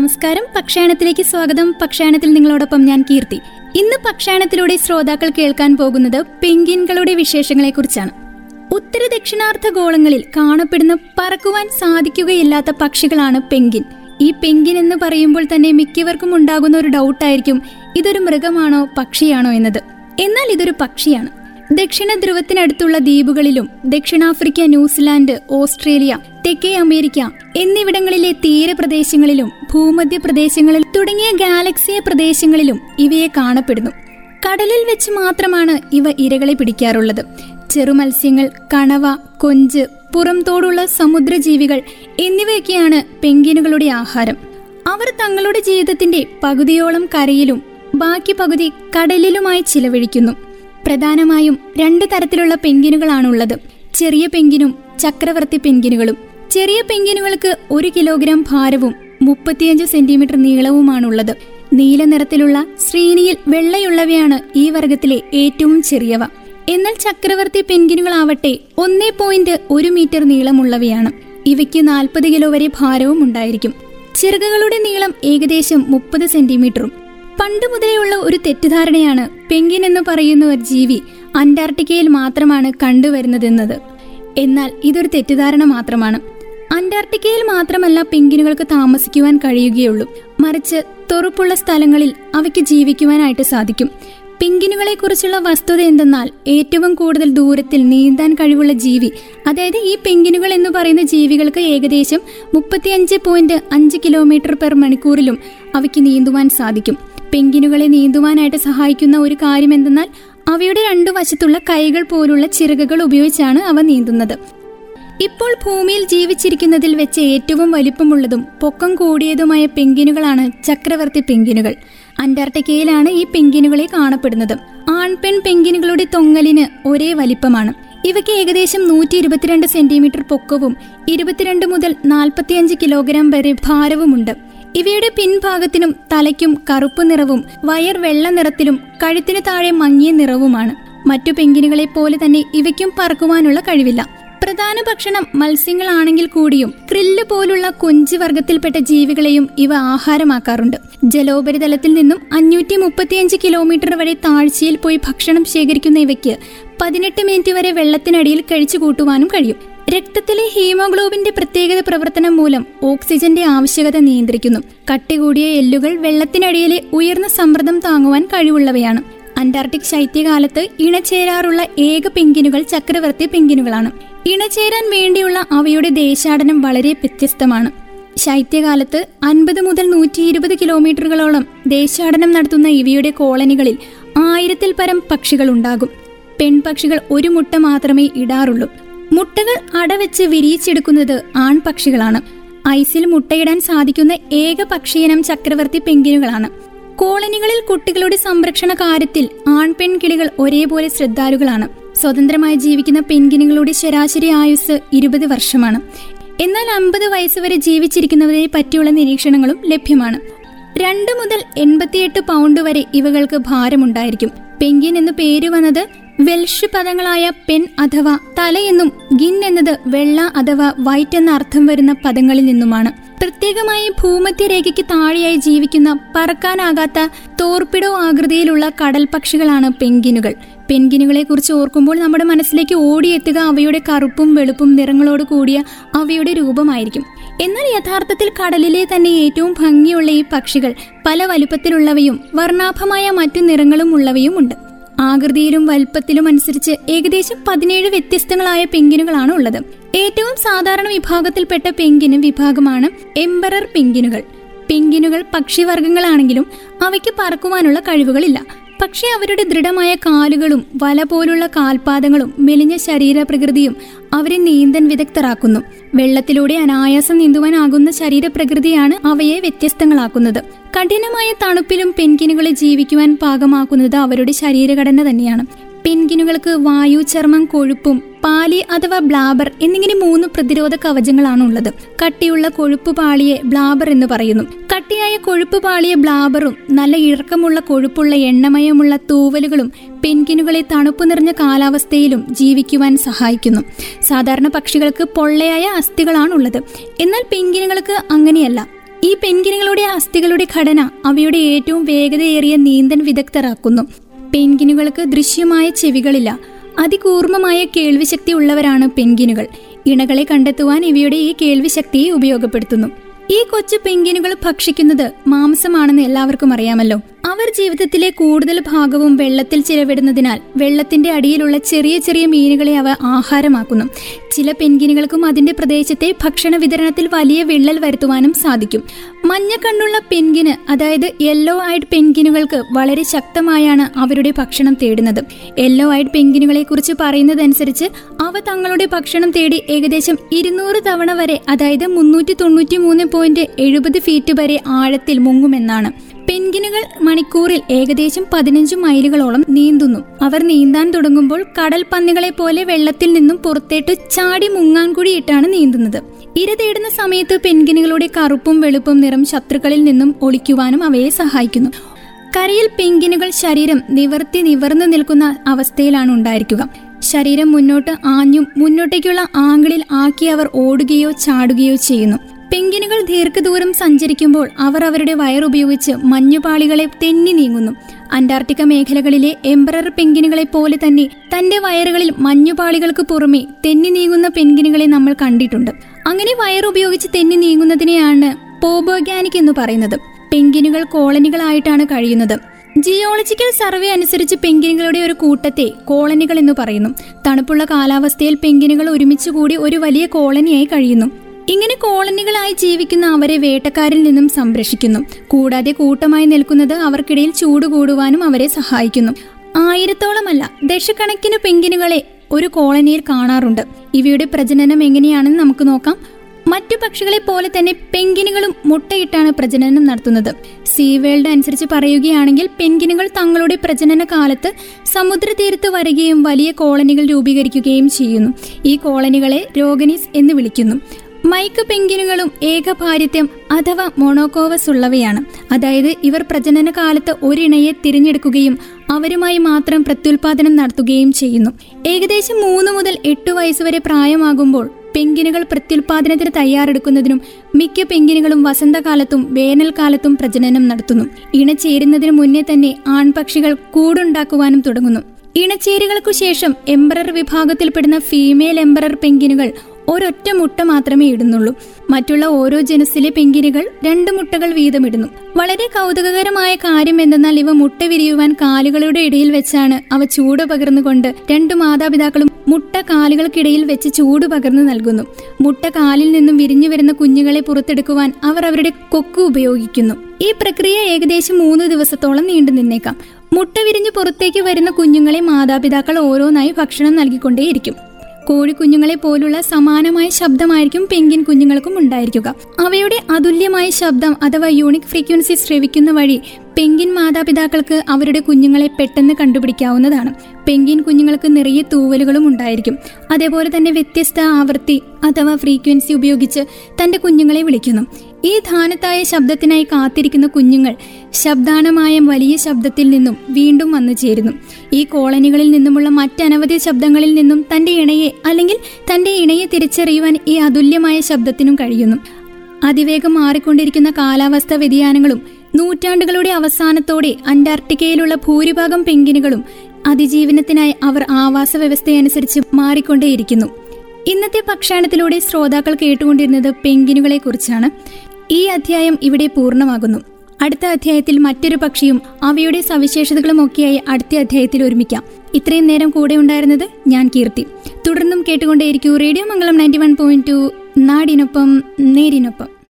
നമസ്കാരം. പക്ഷായണത്തിലേക്ക് സ്വാഗതം. പക്ഷായണത്തിൽ നിങ്ങളോടൊപ്പം ഞാൻ കീർത്തി. ഇന്ന് പക്ഷായണത്തിലൂടെ ശ്രോതാക്കൾ കേൾക്കാൻ പോകുന്നത് പെങ്കിൻകളുടെ വിശേഷങ്ങളെ കുറിച്ചാണ് ഉത്തര ദക്ഷിണാർത്ഥ ഗോളങ്ങളിൽ കാണപ്പെടുന്ന പറക്കുവാൻ സാധിക്കുകയില്ലാത്ത പക്ഷികളാണ് പെങ്കിൻ. ഈ പെങ്കിൻ എന്ന് പറയുമ്പോൾ തന്നെ മിക്കവർക്കും ഉണ്ടാകുന്ന ഒരു ഡൗട്ടായിരിക്കും ഇതൊരു മൃഗമാണോ പക്ഷിയാണോ എന്നത്. എന്നാൽ ഇതൊരു പക്ഷിയാണ്. ദക്ഷിണ ധ്രുവത്തിനടുത്തുള്ള ദ്വീപുകളിലും ദക്ഷിണാഫ്രിക്ക ന്യൂസിലാൻഡ് ഓസ്ട്രേലിയ തെക്കേ അമേരിക്ക എന്നിവിടങ്ങളിലെ തീരപ്രദേശങ്ങളിലും ഭൂമധ്യ പ്രദേശങ്ങളിൽ തുടങ്ങിയ ഗാലക്സിയ പ്രദേശങ്ങളിലും ഇവയെ കാണപ്പെടുന്നു. കടലിൽ വെച്ച് മാത്രമാണ് ഇവ ഇരകളെ പിടിക്കാറുള്ളത്. ചെറുമത്സ്യങ്ങൾ കണവ കൊഞ്ച് പുറംതോടുള്ള സമുദ്രജീവികൾ എന്നിവയൊക്കെയാണ് പെങ്കിനുകളുടെ ആഹാരം. അവർ തങ്ങളുടെ ജീവിതത്തിന്റെ പകുതിയോളം കരയിലും ബാക്കി പകുതി കടലിലുമായി ചിലവഴിക്കുന്നു. പ്രധാനമായും രണ്ട് തരത്തിലുള്ള പെങ്കിനുകളാണുള്ളത് ചെറിയ പെങ്കിനും ചക്രവർത്തി പെങ്കിനുകളും ചെറിയ പെങ്കിനുകൾക്ക് ഒരു കിലോഗ്രാം ഭാരവും മുപ്പത്തിയഞ്ച് സെന്റിമീറ്റർ നീളവുമാണുള്ളത്. നീല നിറത്തിലുള്ള ശ്രേണിയിൽ വെള്ളയുള്ളവയാണ് ഈ വർഗത്തിലെ ഏറ്റവും ചെറിയവ. എന്നാൽ ചക്രവർത്തി പെൻഗിനുകളാവട്ടെ ഒന്നേ പോയിന്റ് ഒരു മീറ്റർ നീളമുള്ളവയാണ്. ഇവയ്ക്ക് നാൽപ്പത് കിലോ വരെ ഭാരവും ഉണ്ടായിരിക്കും. ചിറകുകളുടെ നീളം ഏകദേശം മുപ്പത് സെന്റിമീറ്ററും. പണ്ട് മുതലേയുള്ള ഒരു തെറ്റിദ്ധാരണയാണ് പെങ്കിൻ എന്ന് പറയുന്ന ഒരു ജീവി അന്റാർട്ടിക്കയിൽ മാത്രമാണ് കണ്ടുവരുന്നതെന്നത്. എന്നാൽ ഇതൊരു തെറ്റിദ്ധാരണ മാത്രമാണ്. അന്റാർട്ടിക്കയിൽ മാത്രമല്ല പെങ്കിനുകൾക്ക് താമസിക്കുവാൻ കഴിയുകയുള്ളൂ. മറിച്ച് തുറപ്പുള്ള സ്ഥലങ്ങളിൽ അവയ്ക്ക് ജീവിക്കുവാനായിട്ട് സാധിക്കും. പെങ്കിനുകളെ കുറിച്ചുള്ള വസ്തുത എന്തെന്നാൽ ഏറ്റവും കൂടുതൽ ദൂരത്തിൽ നീന്താൻ കഴിവുള്ള ജീവി അതായത് ഈ പെങ്കിനുകൾ എന്ന് പറയുന്ന ജീവികൾക്ക് ഏകദേശം മുപ്പത്തിയഞ്ച് പോയിന്റ് അഞ്ച് കിലോമീറ്റർ പെർ മണിക്കൂറിലും അവയ്ക്ക് നീന്തുവാൻ സാധിക്കും. പെങ്കിനുകളെ നീന്തുവാനായിട്ട് സഹായിക്കുന്ന ഒരു കാര്യം എന്തെന്നാൽ അവയുടെ രണ്ടു വശത്തുള്ള കൈകൾ പോലുള്ള ചിറകുകൾ ഉപയോഗിച്ചാണ് അവ നീന്തുന്നത്. ഇപ്പോൾ ഭൂമിയിൽ ജീവിച്ചിരിക്കുന്നതിൽ വെച്ച് ഏറ്റവും വലിപ്പമുള്ളതും പൊക്കം കൂടിയതുമായ പെങ്കിനുകളാണ് ചക്രവർത്തി പെങ്കിനുകൾ. അന്റാർട്ടിക്കയിലാണ് ഈ പെങ്കിനുകളെ കാണപ്പെടുന്നത്. ആൺപെൺ പെങ്കിനുകളുടെ തൊങ്ങലിന് ഒരേ വലിപ്പമാണ്. ഇവയ്ക്ക് ഏകദേശം നൂറ്റി ഇരുപത്തിരണ്ട് സെന്റിമീറ്റർ പൊക്കവും ഇരുപത്തിരണ്ട് മുതൽ നാൽപ്പത്തിയഞ്ച് കിലോഗ്രാം വരെ ഭാരവുമുണ്ട്. ഇവയുടെ പിൻഭാഗത്തിനും തലയ്ക്കും കറുപ്പ് നിറവും വയർ വെള്ള നിറത്തിലും കഴുത്തിന് താഴെ മങ്ങിയ നിറവുമാണ്. മറ്റു പെങ്കിനുകളെ പോലെ തന്നെ ഇവയ്ക്കും പറക്കുവാനുള്ള കഴിവില്ല. പ്രധാന ഭക്ഷണം മത്സ്യങ്ങളാണെങ്കിൽ കൂടിയും ക്രില്ല് പോലുള്ള കൊഞ്ച് വർഗത്തിൽപ്പെട്ട ജീവികളെയും ഇവ ആഹാരമാക്കാറുണ്ട്. ജലോപരിതലത്തിൽ നിന്നും അഞ്ഞൂറ്റി മുപ്പത്തിയഞ്ച് കിലോമീറ്റർ വരെ താഴ്ചയിൽ പോയി ഭക്ഷണം ശേഖരിക്കുന്ന ഇവയ്ക്ക് പതിനെട്ട് മിനിറ്റ് വരെ വെള്ളത്തിനടിയിൽ കഴിച്ചു കൂട്ടുവാനും കഴിയും. രക്തത്തിലെ ഹീമോഗ്ലോബിന്റെ പ്രത്യേകത പ്രവർത്തനം മൂലം ഓക്സിജന്റെ ആവശ്യകത നിയന്ത്രിക്കുന്നു. കട്ടികൂടിയ എല്ലുകൾ വെള്ളത്തിനടിയിലെ ഉയർന്ന സമ്മർദ്ദം താങ്ങുവാൻ കഴിവുള്ളവയാണ്. അന്റാർട്ടിക് ശൈത്യകാലത്ത് ഇണചേരാറുള്ള ഏക പെങ്കിനുകൾ ചക്രവർത്തി പെങ്കിനുകളാണ്. ഇണചേരാൻ വേണ്ടിയുള്ള അവയുടെ ദേശാടനം വളരെ വ്യത്യസ്തമാണ്. ശൈത്യകാലത്ത് അൻപത് മുതൽ നൂറ്റി ഇരുപത് കിലോമീറ്ററുകളോളം ദേശാടനം നടത്തുന്ന ഇവയുടെ കോളനികളിൽ ആയിരത്തിൽ പരം പക്ഷികൾ ഉണ്ടാകും പെൺപക്ഷികൾ ഒരു മുട്ട മാത്രമേ ഇടാറുള്ളൂ. മുട്ടകൾ അടവെച്ച് വിരിയിച്ചെടുക്കുന്നത് ആൺപക്ഷികളാണ്. ഐസിൽ മുട്ടയിടാൻ സാധിക്കുന്ന ഏക പക്ഷിയിനം ചക്രവർത്തി പെങ്കിനുകളാണ്. കോളനികളിൽ കുട്ടികളുടെ സംരക്ഷണ കാര്യത്തിൽ ആൺപെൺകിളികൾ ഒരേപോലെ ശ്രദ്ധാലുകളാണ്. സ്വതന്ത്രമായി ജീവിക്കുന്ന പെൻഗിനുകളുടെ ശരാശരി ആയുസ് ഇരുപത് വർഷമാണ്. എന്നാൽ അമ്പത് വയസ്സ് വരെ ജീവിച്ചിരിക്കുന്നവരെ പറ്റിയുള്ള നിരീക്ഷണങ്ങളും ലഭ്യമാണ്. രണ്ട് മുതൽ എൺപത്തിയെട്ട് പൗണ്ട് വരെ ഇവകൾക്ക് ഭാരമുണ്ടായിരിക്കും. പെങ്കിൻ എന്ന് പേര് വന്നത് വെൽഷ് പദങ്ങളായ പെൻ അഥവാ തലയെന്നും ഗിൻ എന്നത് വെള്ള അഥവാ വൈറ്റ് എന്ന അർത്ഥം വരുന്ന പദങ്ങളിൽ നിന്നുമാണ്. പ്രത്യേകമായി ഭൂമധ്യരേഖയ്ക്ക് താഴെയായി ജീവിക്കുന്ന പറക്കാനാകാത്ത തോർപ്പിടോ ആകൃതിയിലുള്ള കടൽ പക്ഷികളാണ് പെൻഗിനുകൾ. പെൻഗിനുകളെ കുറിച്ച് ഓർക്കുമ്പോൾ നമ്മുടെ മനസ്സിലേക്ക് ഓടിയെത്തുക അവയുടെ കറുപ്പും വെളുപ്പും നിറങ്ങളോട് കൂടിയ അവയുടെ രൂപമായിരിക്കും. എന്നാൽ യഥാർത്ഥത്തിൽ കടലിലെ തന്നെ ഏറ്റവും ഭംഗിയുള്ള ഈ പക്ഷികൾ പല വലുപ്പത്തിലുള്ളവയും വർണാഭമായ മറ്റു നിറങ്ങളും ഉള്ളവയും ഉണ്ട് ആകൃതിയിലും വലുപ്പത്തിലും അനുസരിച്ച് ഏകദേശം പതിനേഴ് വ്യത്യസ്തങ്ങളായ പെങ്കിനുകളാണ് ഉള്ളത്. ഏറ്റവും സാധാരണ വിഭാഗത്തിൽപ്പെട്ട പെങ്കിന് വിഭാഗമാണ് എംബറർ പെങ്കിനുകൾ. പെങ്കിനുകൾ പക്ഷിവർഗങ്ങളാണെങ്കിലും അവയ്ക്ക് പറക്കുവാനുള്ള കഴിവുകളില്ല. പക്ഷേ അവരുടെ ദൃഢമായ കാലുകളും വല പോലുള്ള കാൽപാദങ്ങളും മെലിഞ്ഞ ശരീരപ്രകൃതിയും അവരെ നീന്തൻ വിദഗ്ധരാക്കുന്നു. വെള്ളത്തിലൂടെ അനായാസം നീന്തുവാനാകുന്ന ശരീരപ്രകൃതിയാണ് അവയെ വ്യത്യസ്തങ്ങളാക്കുന്നത്. കഠിനമായ തണുപ്പിലും പെൻകിനുകളെ ജീവിക്കുവാൻ പാകമാക്കുന്നത് അവരുടെ ശരീരഘടന തന്നെയാണ്. പെൻകിനുകൾക്ക് വായു ചർമ്മം കൊഴുപ്പും പാലി അഥവാ ബ്ലാബർ എന്നിങ്ങനെ മൂന്ന് പ്രതിരോധ കവചങ്ങളാണ് ഉള്ളത് കട്ടിയുള്ള കൊഴുപ്പ് പാളിയെ ബ്ലാബർ എന്ന് പറയുന്നു. കട്ടിയായ കൊഴുപ്പ് പാളിയ ബ്ലാബറും നല്ല ഇറക്കമുള്ള കൊഴുപ്പുള്ള എണ്ണമയമുള്ള തൂവലുകളും പെൻകിനുകളെ തണുപ്പ് നിറഞ്ഞ കാലാവസ്ഥയിലും ജീവിക്കുവാൻ സഹായിക്കുന്നു. സാധാരണ പക്ഷികൾക്ക് പൊള്ളയായ അസ്ഥികളാണുള്ളത്. എന്നാൽ പെൻകിനുകൾക്ക് അങ്ങനെയല്ല. ഈ പെൻഗിനുകളുടെ അസ്ഥികളുടെ ഘടന അവയുടെ ഏറ്റവും വേഗതയേറിയ നീന്തൻ വിദഗ്ധരാക്കുന്നു. പെൻഗിനുകൾക്ക് ദൃശ്യമായ ചെവികളില്ല. അതികൂർമ്മമായ കേൾവിശക്തി ഉള്ളവരാണ് പെൻഗിനുകൾ ഇണകളെ കണ്ടെത്തുവാൻ ഇവയുടെ ഈ കേൾവിശക്തിയെ ഉപയോഗപ്പെടുത്തുന്നു. ഈ കൊച്ചു പെൻഗിനുകൾ ഭക്ഷിക്കുന്നത് മാംസമാണെന്ന് എല്ലാവർക്കും അറിയാമല്ലോ. അവർ ജീവിതത്തിലെ കൂടുതൽ ഭാഗവും വെള്ളത്തിൽ ചിലവിടുന്നതിനാൽ വെള്ളത്തിന്റെ അടിയിലുള്ള ചെറിയ ചെറിയ മീനുകളെ അവ ആഹാരമാക്കുന്നു. ചില പെൻഗിനുകൾക്കും അതിന്റെ പ്രദേശത്തെ ഭക്ഷണ വിതരണത്തിൽ വലിയ വിള്ളൽ വരുത്തുവാനും സാധിക്കും. മഞ്ഞ കണ്ണുള്ള പെൻഗിന് അതായത് യെല്ലോ ഐഡ് പെൻഗിനുകൾക്ക് വളരെ ശക്തമായാണ് അവരുടെ ഭക്ഷണം തേടുന്നത്. യെല്ലോ ഐഡ് പെൻഗിനുകളെ കുറിച്ച് പറയുന്നതനുസരിച്ച് അവ തങ്ങളുടെ ഭക്ഷണം തേടി ഏകദേശം ഇരുന്നൂറ് തവണ വരെ അതായത് മുന്നൂറ്റി തൊണ്ണൂറ്റി മൂന്ന് പോയിന്റ് എഴുപത് ഫീറ്റ് വരെ ആഴത്തിൽ മുങ്ങുമെന്നാണ്. പെൻഗിനുകൾ മണിക്കൂറിൽ ഏകദേശം പതിനഞ്ച് മൈലുകളോളം നീന്തുന്നു. അവർ നീന്താൻ തുടങ്ങുമ്പോൾ കടൽ പന്നികളെ പോലെ വെള്ളത്തിൽ നിന്നും പുറത്തേട്ട് ചാടി മുങ്ങാൻ കൂടിയിട്ടാണ് നീന്തുന്നത്. ഇര തേടുന്ന സമയത്ത് പെൻഗിനുകളുടെ കറുപ്പും വെളുപ്പും നിറം ശത്രുക്കളിൽ നിന്നും ഒളിക്കുവാനും അവയെ സഹായിക്കുന്നു. കരയിൽ പെൻഗിനുകൾ ശരീരം നിവർത്തി നിവർന്നു നിൽക്കുന്ന അവസ്ഥയിലാണ് ഉണ്ടായിരിക്കുക. ശരീരം മുന്നോട്ട് ആഞ്ഞും മുന്നോട്ടേക്കുള്ള ആംഗിളിൽ ആക്കി അവർ ഓടുകയോ ചാടുകയോ ചെയ്യുന്നു. പെങ്കിനുകൾ ദീർഘദൂരം സഞ്ചരിക്കുമ്പോൾ അവർ അവരുടെ വയറുപയോഗിച്ച് മഞ്ഞുപാളികളെ തെന്നി നീങ്ങുന്നു. അന്റാർട്ടിക്ക മേഖലകളിലെ എംബ്രർ പെങ്കിനുകളെ പോലെ തന്നെ തന്റെ വയറുകളിൽ മഞ്ഞുപാളികൾക്ക് പുറമെ തെന്നി നീങ്ങുന്ന പെങ്കിനുകളെ നമ്മൾ കണ്ടിട്ടുണ്ട്. അങ്ങനെ വയറുപയോഗിച്ച് തെന്നി നീങ്ങുന്നതിനെയാണ് പോബോഗാനിക് എന്ന് പറയുന്നത്. പെങ്കിനുകൾ കോളനികളായിട്ടാണ് കഴിയുന്നത്. ജിയോളജിക്കൽ സർവേ അനുസരിച്ച് പെങ്കിനുകളുടെ ഒരു കൂട്ടത്തെ കോളനികൾ എന്ന് പറയുന്നു. തണുപ്പുള്ള കാലാവസ്ഥയിൽ പെങ്കിനുകൾ ഒരുമിച്ചുകൂടി ഒരു വലിയ കോളനിയായി കഴിയുന്നു. ഇങ്ങനെ കോളനികളായി ജീവിക്കുന്ന അവരെ വേട്ടക്കാരിൽ നിന്നും സംരക്ഷിക്കുന്നു. കൂടാതെ കൂട്ടമായി നിൽക്കുന്നത് അവർക്കിടയിൽ ചൂട് കൂടുവാനും അവരെ സഹായിക്കുന്നു. ആയിരത്തോളമല്ല ദശക്കണക്കിന് പെങ്കിനുകളെ ഒരു കോളനിയിൽ കാണാറുണ്ട്. ഇവയുടെ പ്രജനനം എങ്ങനെയാണെന്ന് നമുക്ക് നോക്കാം. മറ്റു പക്ഷികളെ പോലെ തന്നെ പെങ്കിനുകളും മുട്ടയിട്ടാണ് പ്രജനനം നടത്തുന്നത്. സീ വേൾഡ് അനുസരിച്ച് പറയുകയാണെങ്കിൽ പെൻഗിനുകൾ തങ്ങളുടെ പ്രജനന കാലത്ത് സമുദ്രതീരത്ത് വരികയും വലിയ കോളനികൾ രൂപീകരിക്കുകയും ചെയ്യുന്നു. ഈ കോളനികളെ രോഗനീസ് എന്ന് വിളിക്കുന്നു. മൈക്ക് പെങ്കിനുകളും ഏകഭാരിത്യം അഥവാ മൊണോക്കോവസ് ഉള്ളവയാണ്. അതായത് ഇവർ പ്രജനന കാലത്ത് ഒരിണയെ തിരഞ്ഞെടുക്കുകയും അവരുമായി മാത്രം പ്രത്യുൽപാദനം നടത്തുകയും ചെയ്യുന്നു. ഏകദേശം മൂന്ന് മുതൽ എട്ട് വയസ്സുവരെ പ്രായമാകുമ്പോൾ പെങ്കിനുകൾ പ്രത്യുൽപാദനത്തിന് തയ്യാറെടുക്കുന്നതിനും മിക്ക പെങ്കിനുകളും വസന്തകാലത്തും വേനൽക്കാലത്തും പ്രജനനം നടത്തുന്നു. ഇണചേരുന്നതിന് മുന്നേ തന്നെ ആൺപക്ഷികൾ കൂടുണ്ടാക്കുവാനും തുടങ്ങുന്നു. ഇണച്ചേരുകൾക്കു ശേഷം എംബ്രർ വിഭാഗത്തിൽപ്പെടുന്ന ഫീമെയിൽ എംബ്രർ പെങ്കിനുകൾ ഒരൊറ്റ മുട്ട മാത്രമേ ഇടുന്നുള്ളൂ. മറ്റുള്ള ഓരോ ജനസിലെ പെങ്കിരികൾ രണ്ട് മുട്ടകൾ വീതമിടുന്നു വളരെ കൗതുകകരമായ കാര്യം എന്തെന്നാൽ ഇവ മുട്ട വിരിയുവാൻ കാലുകളുടെ ഇടയിൽ വെച്ചാണ് അവ ചൂട് പകർന്നുകൊണ്ട് രണ്ടു മാതാപിതാക്കളും മുട്ട കാലുകൾക്കിടയിൽ വെച്ച് ചൂട് പകർന്നു നൽകുന്നു. മുട്ട കാലിൽ നിന്നും വിരിഞ്ഞു വരുന്ന കുഞ്ഞുങ്ങളെ പുറത്തെടുക്കുവാൻ അവർ അവരുടെ കൊക്ക് ഉപയോഗിക്കുന്നു. ഈ പ്രക്രിയ ഏകദേശം മൂന്ന് ദിവസത്തോളം നീണ്ടു നിന്നേക്കാം. മുട്ട വിരിഞ്ഞു പുറത്തേക്ക് വരുന്ന കുഞ്ഞുങ്ങളെ മാതാപിതാക്കൾ ഓരോന്നായി ഭക്ഷണം നൽകിക്കൊണ്ടേയിരിക്കും. കോഴിക്കുഞ്ഞുങ്ങളെ പോലുള്ള സമാനമായ ശബ്ദമായിരിക്കും പെങ്കിൻ കുഞ്ഞുങ്ങൾക്കും ഉണ്ടായിരിക്കുക. അവയുടെ അതുല്യമായ ശബ്ദം അഥവാ യൂണിക് ഫ്രീക്വൻസി ശ്രവിക്കുന്ന വഴി പെങ്കിൻ മാതാപിതാക്കൾക്ക് അവരുടെ കുഞ്ഞുങ്ങളെ പെട്ടെന്ന് കണ്ടുപിടിക്കാവുന്നതാണ്. പെങ്കിൻ കുഞ്ഞുങ്ങൾക്ക് നിറയെ തൂവലുകളും ഉണ്ടായിരിക്കും. അതേപോലെ തന്നെ വ്യത്യസ്ത ആവൃത്തി അഥവാ ഫ്രീക്വൻസി ഉപയോഗിച്ച് തന്റെ കുഞ്ഞുങ്ങളെ വിളിക്കുന്നു. ഈ ധാനത്തായ ശബ്ദത്തിനായി കാത്തിരിക്കുന്ന കുഞ്ഞുങ്ങൾ ശബ്ദാനമായ വലിയ ശബ്ദത്തിൽ നിന്നും വീണ്ടും വന്നു ചേരുന്നു. ഈ കോളനികളിൽ നിന്നുമുള്ള മറ്റനവധി ശബ്ദങ്ങളിൽ നിന്നും തന്റെ ഇണയെ അല്ലെങ്കിൽ തന്റെ ഇണയെ തിരിച്ചറിയുവാൻ ഈ അതുല്യമായ ശബ്ദത്തിനും കഴിയുന്നു. അതിവേഗം മാറിക്കൊണ്ടിരിക്കുന്ന കാലാവസ്ഥ വ്യതിയാനങ്ങളും നൂറ്റാണ്ടുകളുടെ അവസാനത്തോടെ അന്റാർട്ടിക്കയിലുള്ള ഭൂരിഭാഗം പെങ്കിനുകളും അതിജീവനത്തിനായി അവർ ആവാസ വ്യവസ്ഥയനുസരിച്ച് മാറിക്കൊണ്ടേയിരിക്കുന്നു. ഇന്നത്തെ ഭക്ഷണത്തിലൂടെ ശ്രോതാക്കൾ കേട്ടുകൊണ്ടിരുന്നത് പെങ്കിനുകളെ കുറിച്ചാണ് ഈ അധ്യായം ഇവിടെ പൂർണമാകുന്നു. അടുത്ത അധ്യായത്തിൽ മറ്റൊരു പക്ഷിയും അവയുടെ സവിശേഷതകളും ഒക്കെയായി അടുത്ത അധ്യായത്തിൽ ഒരുമിക്കാം. ഇത്രയും നേരം കൂടെ ഉണ്ടായിരുന്നത് ഞാൻ കീർത്തി. തുടർന്നും കേട്ടുകൊണ്ടേയിരിക്കൂ radio Mangalam ninety one point two നാടിനൊപ്പം നേരിനൊപ്പം.